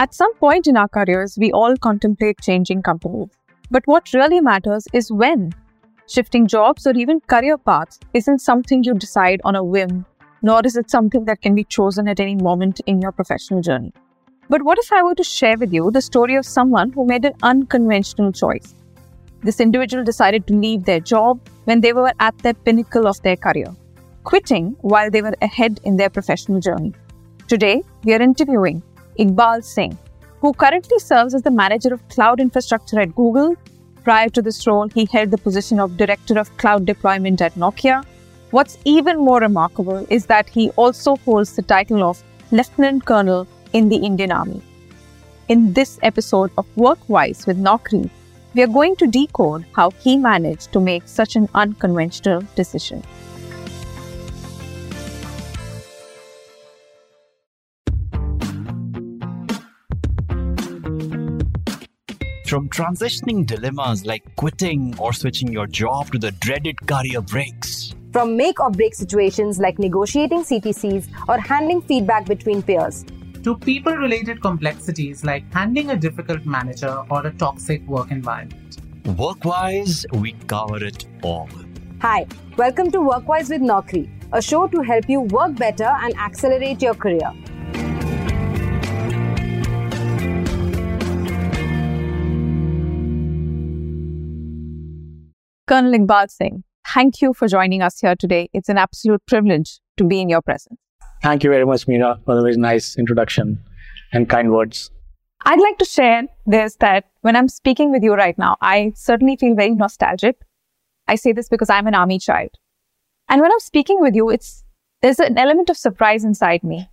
At some point in our careers, we all contemplate changing companies. But what really matters is when. Shifting jobs or even career paths isn't something you decide on a whim, nor is it something that can be chosen at any moment in your professional journey. But what if I were to share with you the story of someone who made an unconventional choice? This individual decided to leave their job when they were at the pinnacle of their career, quitting while they were ahead in their professional journey. Today, we are interviewing Iqbal Singh, who currently serves as the manager of cloud infrastructure at Google. Prior to this role, he held the position of director of cloud deployment at Nokia. What's even more remarkable is that he also holds the title of lieutenant colonel in the Indian Army. In this episode of Workwise with Naukri, we are going to decode how he managed to make such an unconventional decision. From transitioning dilemmas like quitting or switching your job to the dreaded career breaks. From make or break situations like negotiating CTCs or handling feedback between peers to people related complexities like handling a difficult manager or a toxic work environment. Workwise, we cover it all. Hi, welcome to Workwise with Naukri, a show to help you work better and accelerate your career. Colonel Iqbal Singh, thank you for joining us here today. It's an absolute privilege to be in your presence. Thank you very much, Meera, for the very nice introduction and kind words. I'd like to share this that when I'm speaking with you right now, I certainly feel very nostalgic. I say this because I'm an army child. And when I'm speaking with you, it's there's an element of surprise inside me.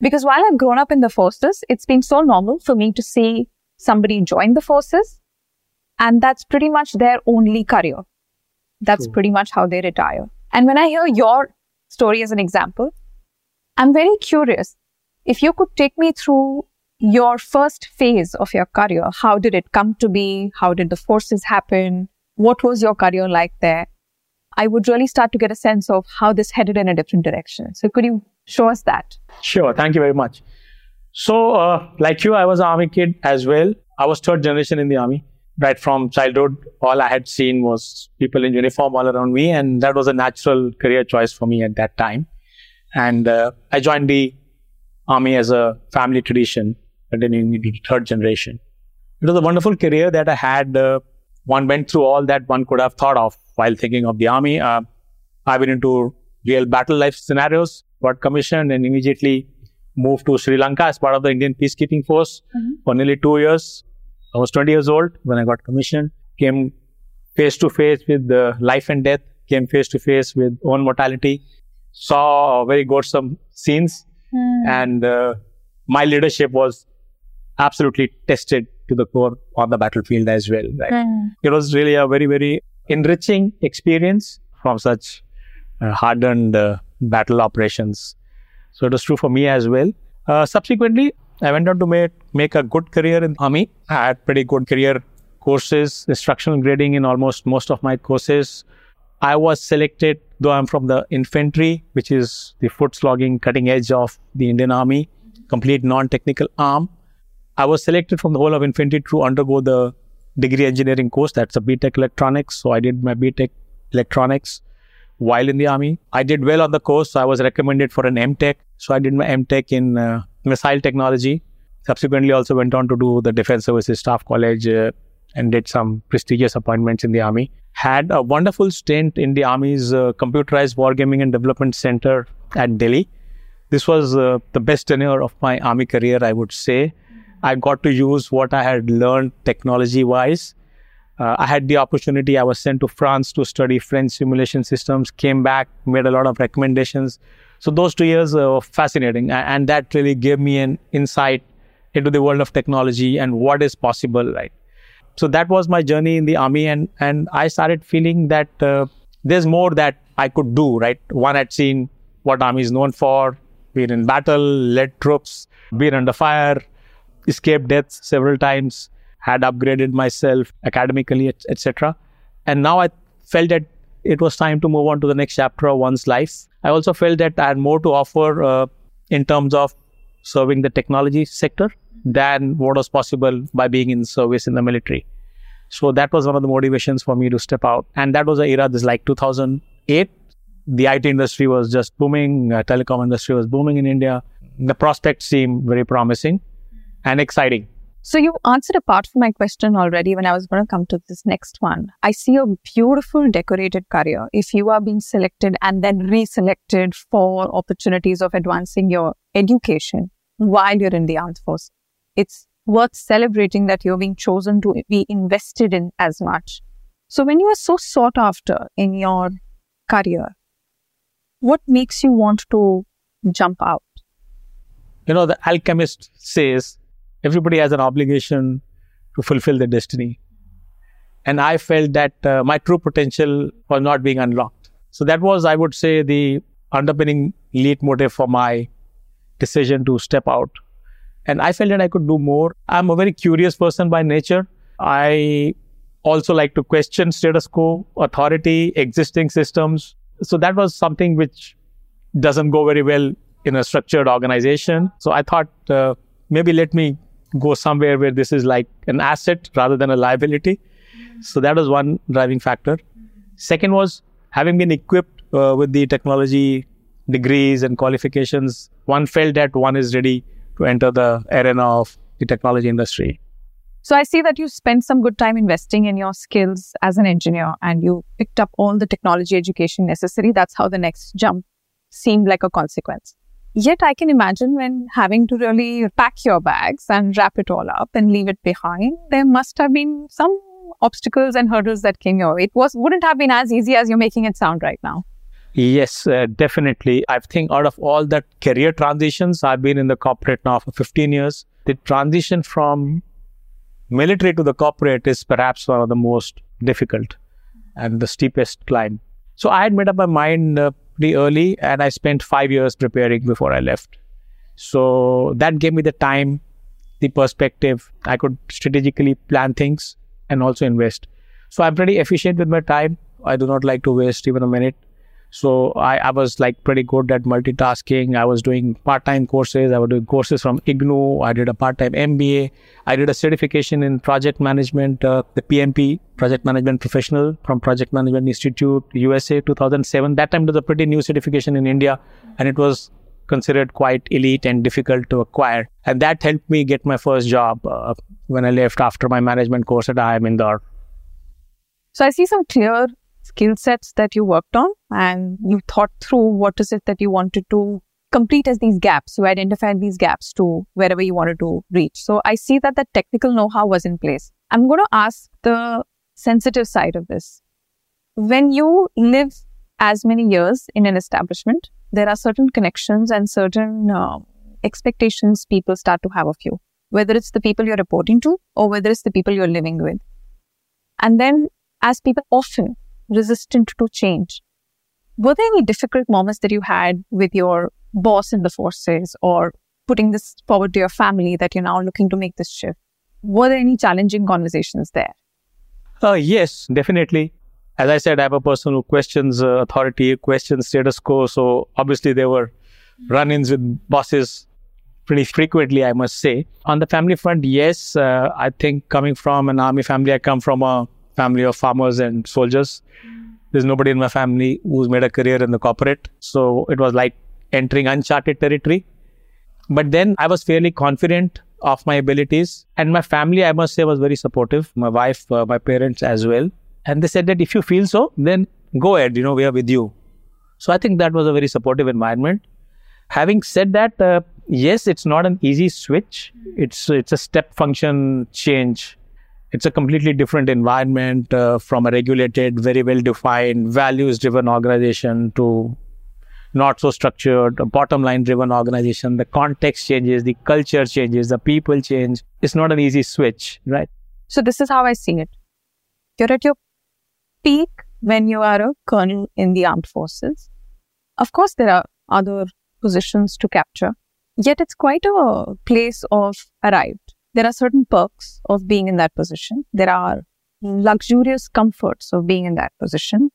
Because while I've grown up in the forces, it's been so normal for me to see somebody join the forces. And that's pretty much their only career. That's pretty much how they retire. And when I hear your story as an example, I'm very curious. If you could take me through your first phase of your career, how did it come to be? How did the forces happen? What was your career like there? I would really start to get a sense of how this headed in a different direction. So could you show us that? Sure. Thank you very much. So, uh, like you, I was an army kid as well. I was third generation in the army. Right from childhood, all I had seen was people in uniform all around me, and that was a natural career choice for me at that time. And uh, I joined the army as a family tradition, but then in the third generation. It was a wonderful career that I had. Uh, one went through all that one could have thought of while thinking of the army. Uh, I went into real battle life scenarios, got commissioned, and immediately moved to Sri Lanka as part of the Indian peacekeeping force mm-hmm. for nearly two years. I was 20 years old when I got commissioned, came face to face with the life and death, came face to face with own mortality, saw very gruesome scenes, mm. and uh, my leadership was absolutely tested to the core on the battlefield as well. Right? Mm. It was really a very, very enriching experience from such uh, hardened uh, battle operations. So it was true for me as well. Uh, subsequently, I went on to make, make a good career in army. I had pretty good career courses, instructional grading in almost most of my courses. I was selected though I'm from the infantry, which is the foot slogging cutting edge of the Indian Army, complete non-technical arm. I was selected from the whole of infantry to undergo the degree engineering course. That's a BTech electronics. So I did my BTech electronics while in the army. I did well on the course. So I was recommended for an MTech. So I did my MTech in uh, missile technology. Subsequently, also went on to do the Defense Services Staff College uh, and did some prestigious appointments in the army had a wonderful stint in the Army's uh, Computerized Wargaming and Development Center at Delhi. This was uh, the best tenure of my Army career, I would say. I got to use what I had learned technology wise. Uh, I had the opportunity, I was sent to France to study French simulation systems, came back, made a lot of recommendations. So those two years were fascinating. And that really gave me an insight into the world of technology and what is possible, right? So that was my journey in the army, and and I started feeling that uh, there's more that I could do. Right, one had seen what army is known for: been in battle, led troops, been under fire, escaped death several times, had upgraded myself academically, etc. And now I felt that it was time to move on to the next chapter of one's life. I also felt that I had more to offer uh, in terms of serving the technology sector than what was possible by being in service in the military. So that was one of the motivations for me to step out. And that was the era, this like 2008. The IT industry was just booming, uh, telecom industry was booming in India. The prospects seemed very promising and exciting. So you answered a part of my question already when I was going to come to this next one. I see a beautiful decorated career if you are being selected and then reselected for opportunities of advancing your education while you're in the armed force. It's worth celebrating that you're being chosen to be invested in as much. So when you are so sought after in your career, what makes you want to jump out? You know, the alchemist says everybody has an obligation to fulfill their destiny. And I felt that uh, my true potential was not being unlocked. So that was, I would say, the underpinning lead motive for my decision to step out. And I felt that I could do more. I'm a very curious person by nature. I also like to question status quo, authority, existing systems. So that was something which doesn't go very well in a structured organization. So I thought uh, maybe let me go somewhere where this is like an asset rather than a liability. So that was one driving factor. Second was having been equipped uh, with the technology degrees and qualifications, one felt that one is ready to enter the arena of the technology industry. So I see that you spent some good time investing in your skills as an engineer and you picked up all the technology education necessary. That's how the next jump seemed like a consequence. Yet I can imagine when having to really pack your bags and wrap it all up and leave it behind, there must have been some obstacles and hurdles that came your way. It was wouldn't have been as easy as you're making it sound right now. Yes, uh, definitely. I think out of all the career transitions, I've been in the corporate now for 15 years. The transition from military to the corporate is perhaps one of the most difficult and the steepest climb. So I had made up my mind uh, pretty early and I spent five years preparing before I left. So that gave me the time, the perspective. I could strategically plan things and also invest. So I'm pretty efficient with my time. I do not like to waste even a minute. So I, I was like pretty good at multitasking. I was doing part-time courses. I was doing courses from IGNOU. I did a part-time MBA. I did a certification in project management, uh, the PMP, Project Management Professional from Project Management Institute, USA, 2007. That time it was a pretty new certification in India, and it was considered quite elite and difficult to acquire. And that helped me get my first job uh, when I left after my management course at IIM Indore. So I see some clear skill sets that you worked on and you thought through what is it that you wanted to complete as these gaps. You identified these gaps to wherever you wanted to reach. So I see that the technical know how was in place. I'm going to ask the sensitive side of this. When you live as many years in an establishment, there are certain connections and certain uh, expectations people start to have of you, whether it's the people you're reporting to or whether it's the people you're living with. And then, as people often resistant to change. Were there any difficult moments that you had with your boss in the forces or putting this forward to your family that you're now looking to make this shift? Were there any challenging conversations there? Uh, yes, definitely. As I said, I have a person who questions uh, authority, questions status quo. So obviously there were run-ins with bosses pretty frequently, I must say. On the family front, yes, uh, I think coming from an army family, I come from a family of farmers and soldiers. There's nobody in my family who's made a career in the corporate. So it was like entering uncharted territory. But then I was fairly confident of my abilities. And my family, I must say, was very supportive. My wife, uh, my parents as well. And they said that if you feel so, then go ahead, you know, we are with you. So I think that was a very supportive environment. Having said that, uh, yes, it's not an easy switch. It's it's a step function change it's a completely different environment uh, from a regulated, very well defined, values driven organization to not so structured, bottom line driven organization. The context changes, the culture changes, the people change. It's not an easy switch, right? So, this is how I see it. You're at your peak when you are a colonel in the armed forces. Of course, there are other positions to capture, yet it's quite a place of arrived there are certain perks of being in that position. There are luxurious comforts of being in that position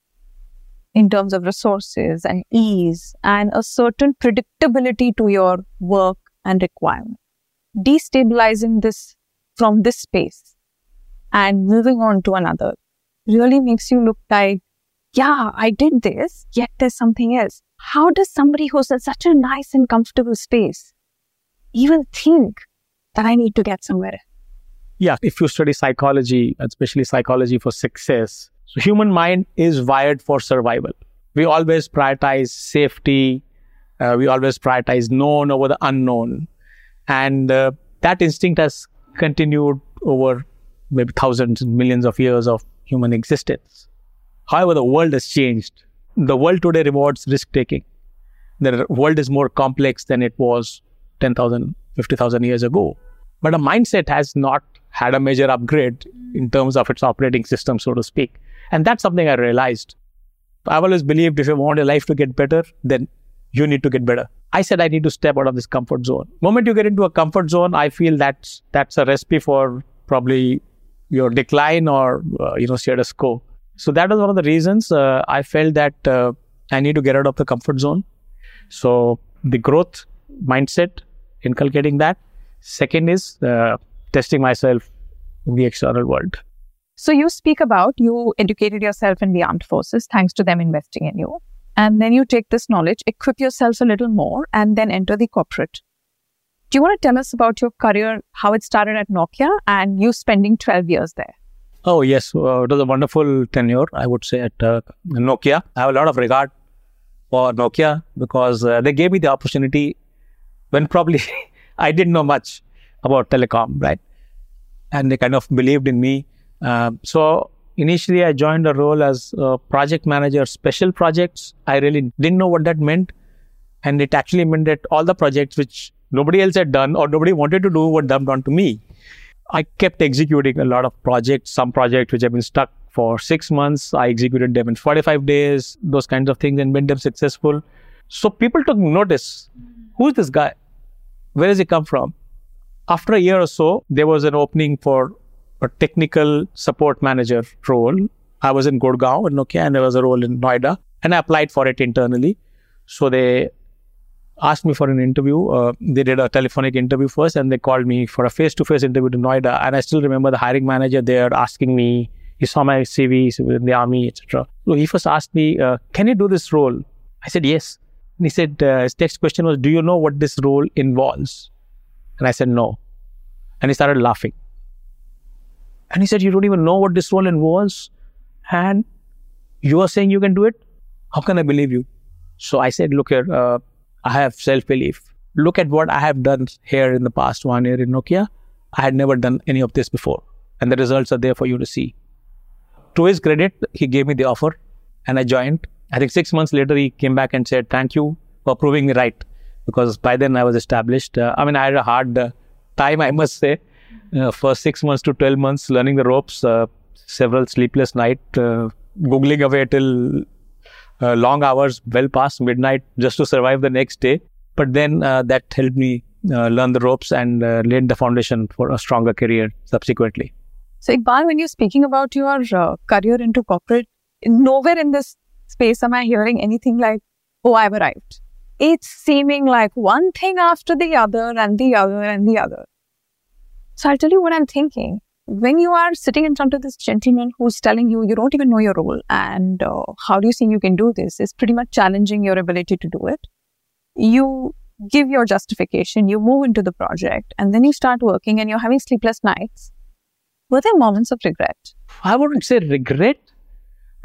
in terms of resources and ease and a certain predictability to your work and requirement. destabilizing this from this space and moving on to another really makes you look like, yeah, I did this, yet there's something else. How does somebody who's in such a nice and comfortable space even think that I need to get somewhere? Yeah, if you study psychology, especially psychology for success, so human mind is wired for survival. We always prioritize safety. Uh, we always prioritize known over the unknown, and uh, that instinct has continued over maybe thousands, millions of years of human existence. However, the world has changed. The world today rewards risk taking. The world is more complex than it was 10,000, 50,000 years ago. But a mindset has not had a major upgrade in terms of its operating system, so to speak. And that's something I realized. I've always believed if you want your life to get better, then you need to get better. I said I need to step out of this comfort zone. Moment you get into a comfort zone, I feel that's that's a recipe for probably your decline or uh, you know status quo. So that was one of the reasons uh, I felt that uh, I need to get out of the comfort zone. So the growth mindset, inculcating that. Second is uh, testing myself in the external world. So you speak about you educated yourself in the armed forces thanks to them investing in you. And then you take this knowledge, equip yourself a little more, and then enter the corporate. Do you want to tell us about your career, how it started at Nokia, and you spending 12 years there? Oh, yes. Uh, it was a wonderful tenure, I would say, at uh, Nokia. I have a lot of regard for Nokia because uh, they gave me the opportunity when probably I didn't know much about telecom, right? And they kind of believed in me. Um, so initially, I joined a role as a project manager, special projects. I really didn't know what that meant. And it actually meant that all the projects which nobody else had done or nobody wanted to do were dumped onto me. I kept executing a lot of projects, some projects which have been stuck for six months. I executed them in 45 days, those kinds of things, and made them successful. So people took notice who's this guy? Where does it come from? After a year or so, there was an opening for a technical support manager role. I was in Gurgaon in Nokia, and there was a role in Noida, and I applied for it internally. So they asked me for an interview. Uh, they did a telephonic interview first, and they called me for a face-to-face interview to Noida. And I still remember the hiring manager there asking me, he saw my CV in the army, etc. So he first asked me, uh, "Can you do this role?" I said yes. And he said, uh, his next question was, "Do you know what this role involves?" And I said no. And he started laughing. And he said, "You don't even know what this role involves, and you are saying you can do it? How can I believe you?" So I said, "Look here." Uh, I have self belief. Look at what I have done here in the past one year in Nokia. I had never done any of this before. And the results are there for you to see. To his credit, he gave me the offer and I joined. I think six months later, he came back and said, Thank you for proving me right. Because by then I was established. Uh, I mean, I had a hard uh, time, I must say. Uh, for six months to 12 months, learning the ropes, uh, several sleepless nights, uh, Googling away till uh, long hours, well past midnight, just to survive the next day. But then that helped me learn the ropes and laid the foundation for a stronger career subsequently. So, Iqbal, when you're speaking about your career into corporate, nowhere in this space am I hearing anything like, oh, I've arrived. It's seeming like one thing after the other and the other and the other. So, I'll tell you what I'm thinking. When you are sitting in front of this gentleman who's telling you you don't even know your role and uh, how do you think you can do this? is pretty much challenging your ability to do it. You give your justification you move into the project and then you start working and you're having sleepless nights. Were there moments of regret? I wouldn't say regret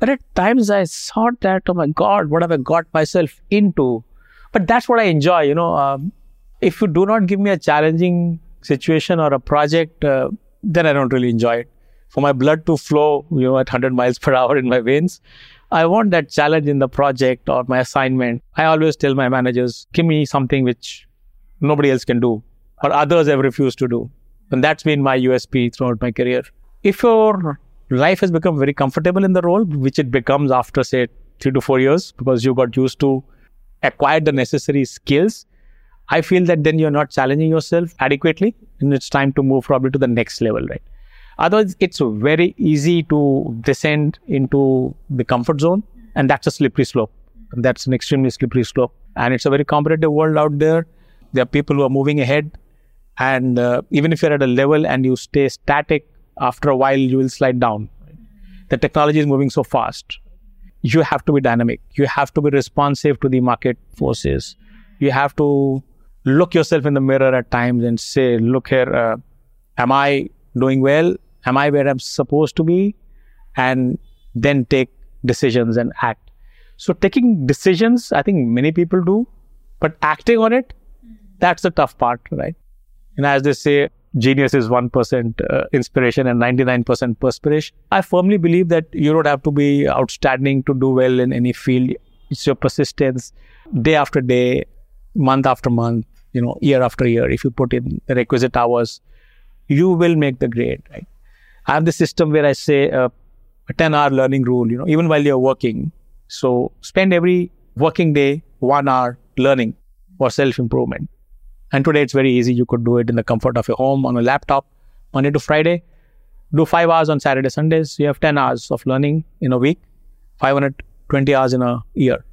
but at times i thought that oh my god what have i got myself into but that's what i enjoy you know um, if you do not give me a challenging situation or a project uh, then I don't really enjoy it. For my blood to flow, you know, at 100 miles per hour in my veins, I want that challenge in the project or my assignment. I always tell my managers, give me something which nobody else can do or others have refused to do. And that's been my USP throughout my career. If your life has become very comfortable in the role, which it becomes after, say, three to four years, because you got used to acquire the necessary skills, I feel that then you're not challenging yourself adequately and it's time to move probably to the next level, right? Otherwise, it's very easy to descend into the comfort zone and that's a slippery slope. That's an extremely slippery slope. And it's a very competitive world out there. There are people who are moving ahead And uh, even if you're at a level and you stay static, after a while you will slide down. The technology is moving so fast. You have to be dynamic. You have to be responsive to the market forces. You have to look yourself in the mirror at times and say, look here, uh, am I doing well? Am I where I'm supposed to be? And then take decisions and act. So taking decisions, I think many people do, but acting on it, that's the tough part, right? And as they say, genius is 1% uh, inspiration and 99% perspiration. I firmly believe that you don't have to be outstanding to do well in any field. It's your persistence day after day, month after month, you know, year after year. If you put in the requisite hours, you will make the grade, right? I have the system where I say uh, a 10 hour learning rule, you know, even while you're working. So spend every working day one hour learning or self improvement. And today it's very easy. You could do it in the comfort of your home on a laptop, Monday to Friday. Do five hours on Saturday, Sundays. You have 10 hours of learning in a week, 520 hours in a year.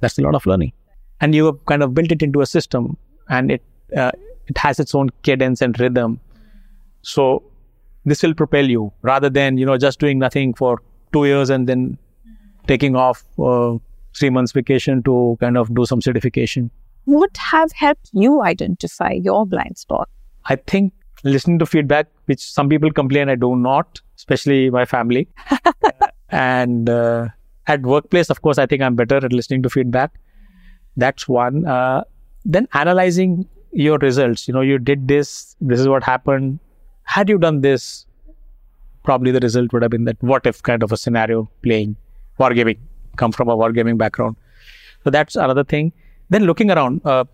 That's a lot of learning. And you have kind of built it into a system and it, uh, it has its own cadence and rhythm. So this will propel you rather than, you know, just doing nothing for two years and then taking off uh, three months vacation to kind of do some certification what have helped you identify your blind spot? I think listening to feedback, which some people complain I do not, especially my family. and uh, at workplace, of course, I think I'm better at listening to feedback. That's one. Uh, then analyzing your results. You know, you did this, this is what happened. Had you done this, probably the result would have been that what if kind of a scenario playing wargaming, come from a wargaming background. So that's another thing then looking around uh,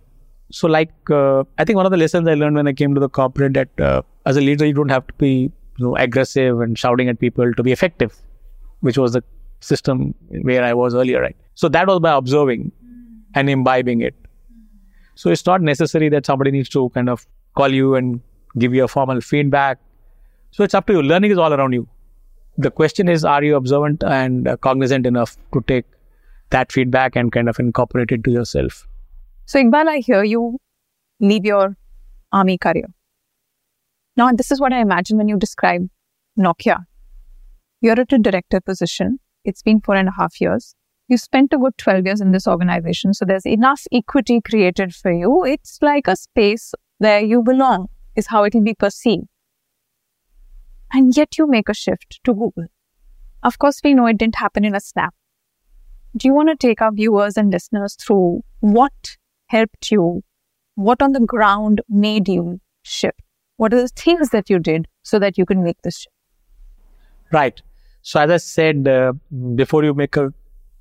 so like uh, i think one of the lessons i learned when i came to the corporate that uh, as a leader you don't have to be you know aggressive and shouting at people to be effective which was the system where i was earlier right? So that was by observing and imbibing it. So it's not necessary that somebody needs to kind of call you and give you a formal feedback. So it's up to you. Learning is all around you. The question is are you observant and uh, cognizant enough to take that feedback and kind of incorporate it to yourself. So, Iqbal, I hear you leave your army career. Now, this is what I imagine when you describe Nokia. You're at a director position. It's been four and a half years. You spent a good 12 years in this organization. So there's enough equity created for you. It's like a space where you belong, is how it will be perceived. And yet you make a shift to Google. Of course, we know it didn't happen in a snap do you want to take our viewers and listeners through what helped you? What on the ground made you shift? What are the things that you did so that you can make this shift? Right. So, as I said, uh, before you make a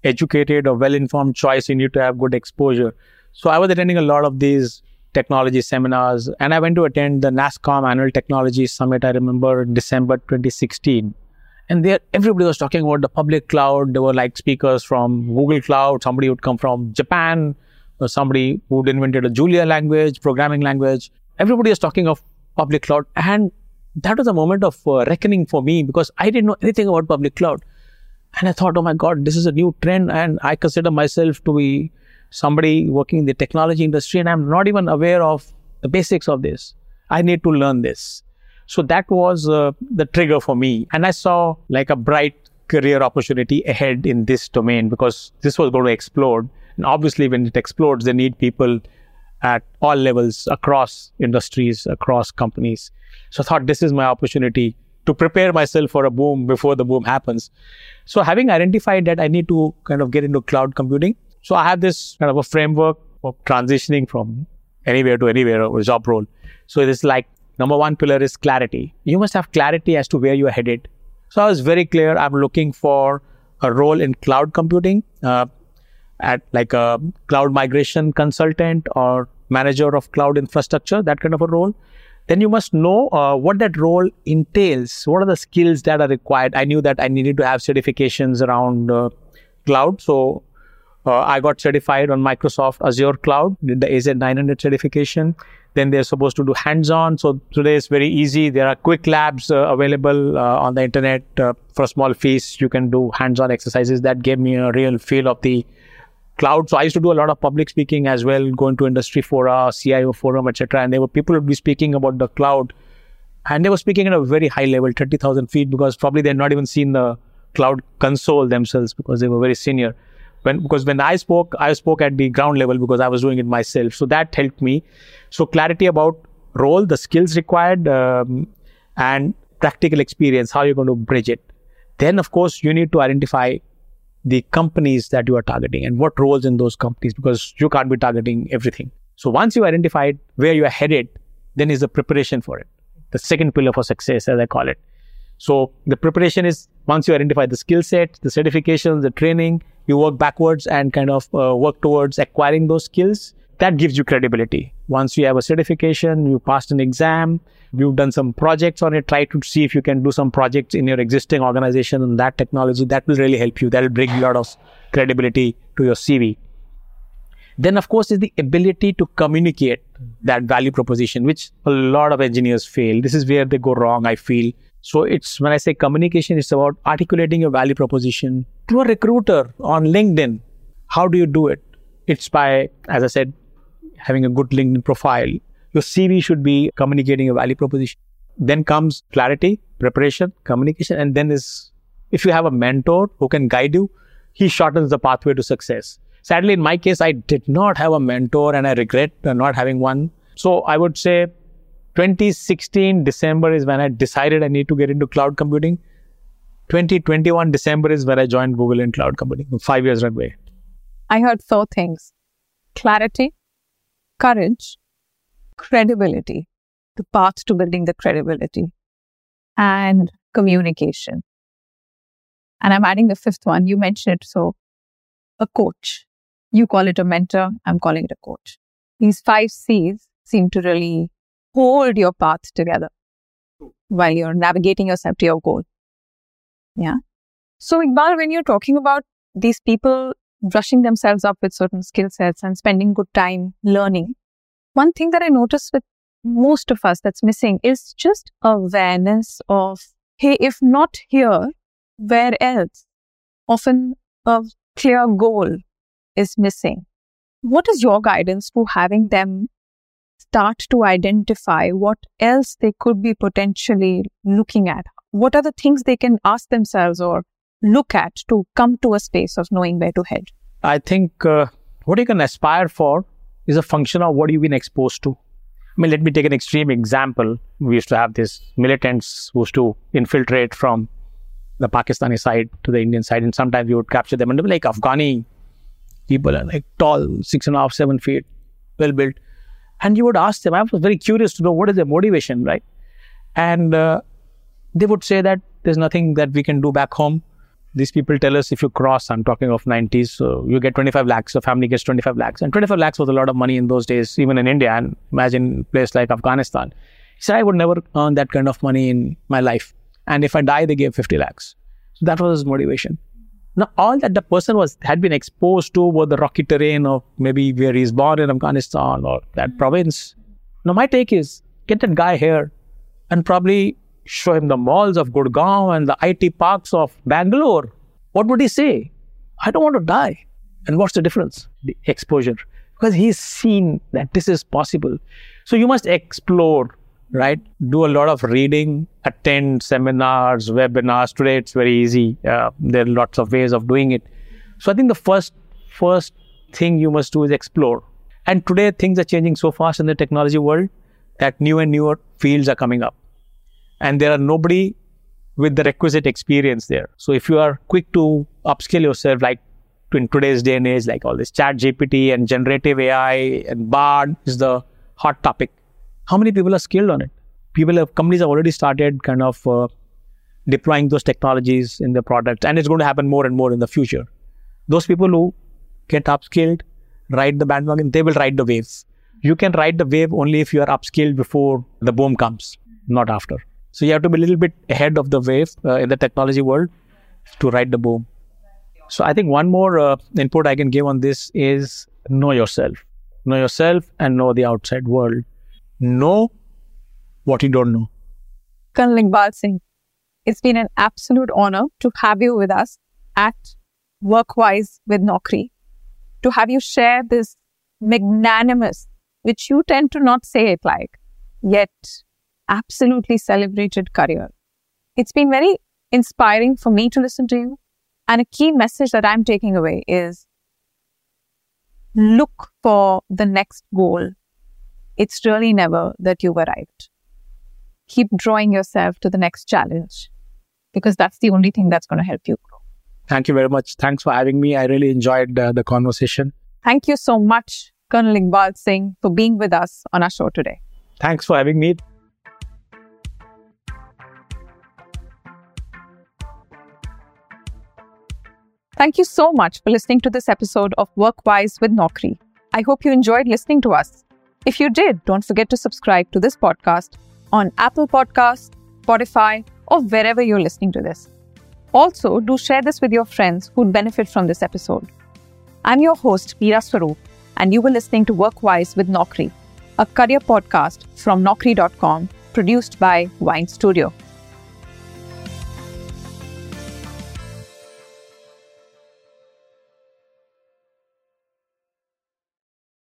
educated or well-informed choice, you need to have good exposure. So, I was attending a lot of these technology seminars, and I went to attend the NASSCOM Annual Technology Summit. I remember December 2016 and there everybody was talking about the public cloud. There were like speakers from Google Cloud, somebody would come from Japan, or somebody who'd invented a Julia language, programming language. Everybody was talking of public cloud. And that was a moment of uh, reckoning for me because I didn't know anything about public cloud. And I thought, oh my God, this is a new trend. And I consider myself to be somebody working in the technology industry and I'm not even aware of the basics of this. I need to learn this. So that was uh, the trigger for me. And I saw like a bright career opportunity ahead in this domain because this was going to explode. And obviously, when it explodes, they need people at all levels across industries, across companies. So I thought this is my opportunity to prepare myself for a boom before the boom happens. So having identified that I need to kind of get into cloud computing. So I have this kind of a framework of transitioning from anywhere to anywhere or job role. So it is like Number one pillar is clarity. You must have clarity as to where you are headed. So I was very clear. I'm looking for a role in cloud computing, uh, at like a cloud migration consultant or manager of cloud infrastructure, that kind of a role. Then you must know uh, what that role entails. What are the skills that are required? I knew that I needed to have certifications around uh, cloud. So uh, I got certified on Microsoft Azure Cloud, did the AZ900 certification. Then they're supposed to do hands-on. So today is very easy. There are quick labs uh, available uh, on the internet uh, for small fees. You can do hands-on exercises. That gave me a real feel of the cloud. So I used to do a lot of public speaking as well, going to industry fora, CIO forum, etc. And there were people would be speaking about the cloud, and they were speaking at a very high level, thirty thousand feet, because probably they had not even seen the cloud console themselves because they were very senior. When because when I spoke, I spoke at the ground level because I was doing it myself. So that helped me. So clarity about role, the skills required, um, and practical experience, how you're going to bridge it. Then, of course, you need to identify the companies that you are targeting and what roles in those companies because you can't be targeting everything. So once you identified where you are headed, then is the preparation for it. The second pillar for success, as I call it. So the preparation is once you identify the skill set, the certifications, the training, you work backwards and kind of uh, work towards acquiring those skills. That gives you credibility. Once you have a certification, you passed an exam, you've done some projects on it, try to see if you can do some projects in your existing organization and that technology. That will really help you. That will bring a lot of credibility to your CV. Then, of course, is the ability to communicate that value proposition, which a lot of engineers fail. This is where they go wrong, I feel. So it's when I say communication, it's about articulating your value proposition to a recruiter on LinkedIn. How do you do it? It's by, as I said, having a good LinkedIn profile. Your CV should be communicating a value proposition. Then comes clarity, preparation, communication, and then is if you have a mentor who can guide you, he shortens the pathway to success. Sadly, in my case, I did not have a mentor and I regret not having one. So I would say 2016 December is when I decided I need to get into cloud computing. 2021 December is when I joined Google in cloud computing. Five years runway. I heard four things clarity, courage, credibility, the path to building the credibility, and communication. And I'm adding the fifth one. You mentioned it. So, a coach. You call it a mentor. I'm calling it a coach. These five C's seem to really hold your path together while you're navigating yourself to your goal. Yeah. So, Iqbal, when you're talking about these people brushing themselves up with certain skill sets and spending good time learning, one thing that I notice with most of us that's missing is just awareness of, hey, if not here, where else? Often a clear goal is missing. What is your guidance for having them start to identify what else they could be potentially looking at? What are the things they can ask themselves or look at to come to a space of knowing where to head? I think uh, what you can aspire for is a function of what you've been exposed to. I mean, let me take an extreme example. We used to have these militants who used to infiltrate from the Pakistani side to the Indian side, and sometimes we would capture them. And like Afghani people are like tall, six and a half, seven feet, well built. And you would ask them, I was very curious to know what is their motivation, right? And uh, they would say that there's nothing that we can do back home. These people tell us if you cross, I'm talking of 90s, so you get 25 lakhs, the family gets 25 lakhs. And 25 lakhs was a lot of money in those days, even in India. And imagine a place like Afghanistan. He said, I would never earn that kind of money in my life. And if I die, they gave 50 lakhs. So that was his motivation. Now, all that the person was had been exposed to were the rocky terrain of maybe where he's born in Afghanistan or that hmm. province. Now, my take is get that guy here and probably show him the malls of Gurgaon and the IT parks of Bangalore. What would he say? I don't want to die. And what's the difference? The exposure. Because he's seen that this is possible. So you must explore right? Do a lot of reading, attend seminars, webinars. Today it's very easy. Uh, there are lots of ways of doing it. So I think the first first thing you must do is explore. And today things are changing so fast in the technology world that new and newer fields are coming up. And there are nobody with the requisite experience there. So if you are quick to upskill yourself, like in today's day and age, like all this ChatGPT and generative AI and Bard is the hot topic how many people are skilled on it? People have companies have already started kind of uh, deploying those technologies in their products, and it's going to happen more and more in the future. Those people who get upskilled, ride the bandwagon, they will ride the waves. You can ride the wave only if you are upskilled before the boom comes, not after. So you have to be a little bit ahead of the wave uh, in the technology world to ride the boom. So I think one more uh, input I can give on this is know yourself. Know yourself and know the outside world know what you don't know. Colonel Iqbal Singh, it's been an absolute honor to have you with us at Workwise with Naukri, to have you share this magnanimous, which you tend to not say it like, yet absolutely celebrated career. It's been very inspiring for me to listen to you. And a key message that I'm taking away is look for the next goal. It's really never that you've arrived. Keep drawing yourself to the next challenge because that's the only thing that's going to help you grow. Thank you very much. Thanks for having me. I really enjoyed uh, the conversation. Thank you so much, Colonel Iqbal Singh, for being with us on our show today. Thanks for having me. Thank you so much for listening to this episode of Workwise with Naukri. I hope you enjoyed listening to us. If you did, don't forget to subscribe to this podcast on Apple Podcasts, Spotify, or wherever you're listening to this. Also, do share this with your friends who'd benefit from this episode. I'm your host, Meera Swaroop, and you were listening to Workwise with Naukri, a career podcast from Naukri.com produced by Wine Studio.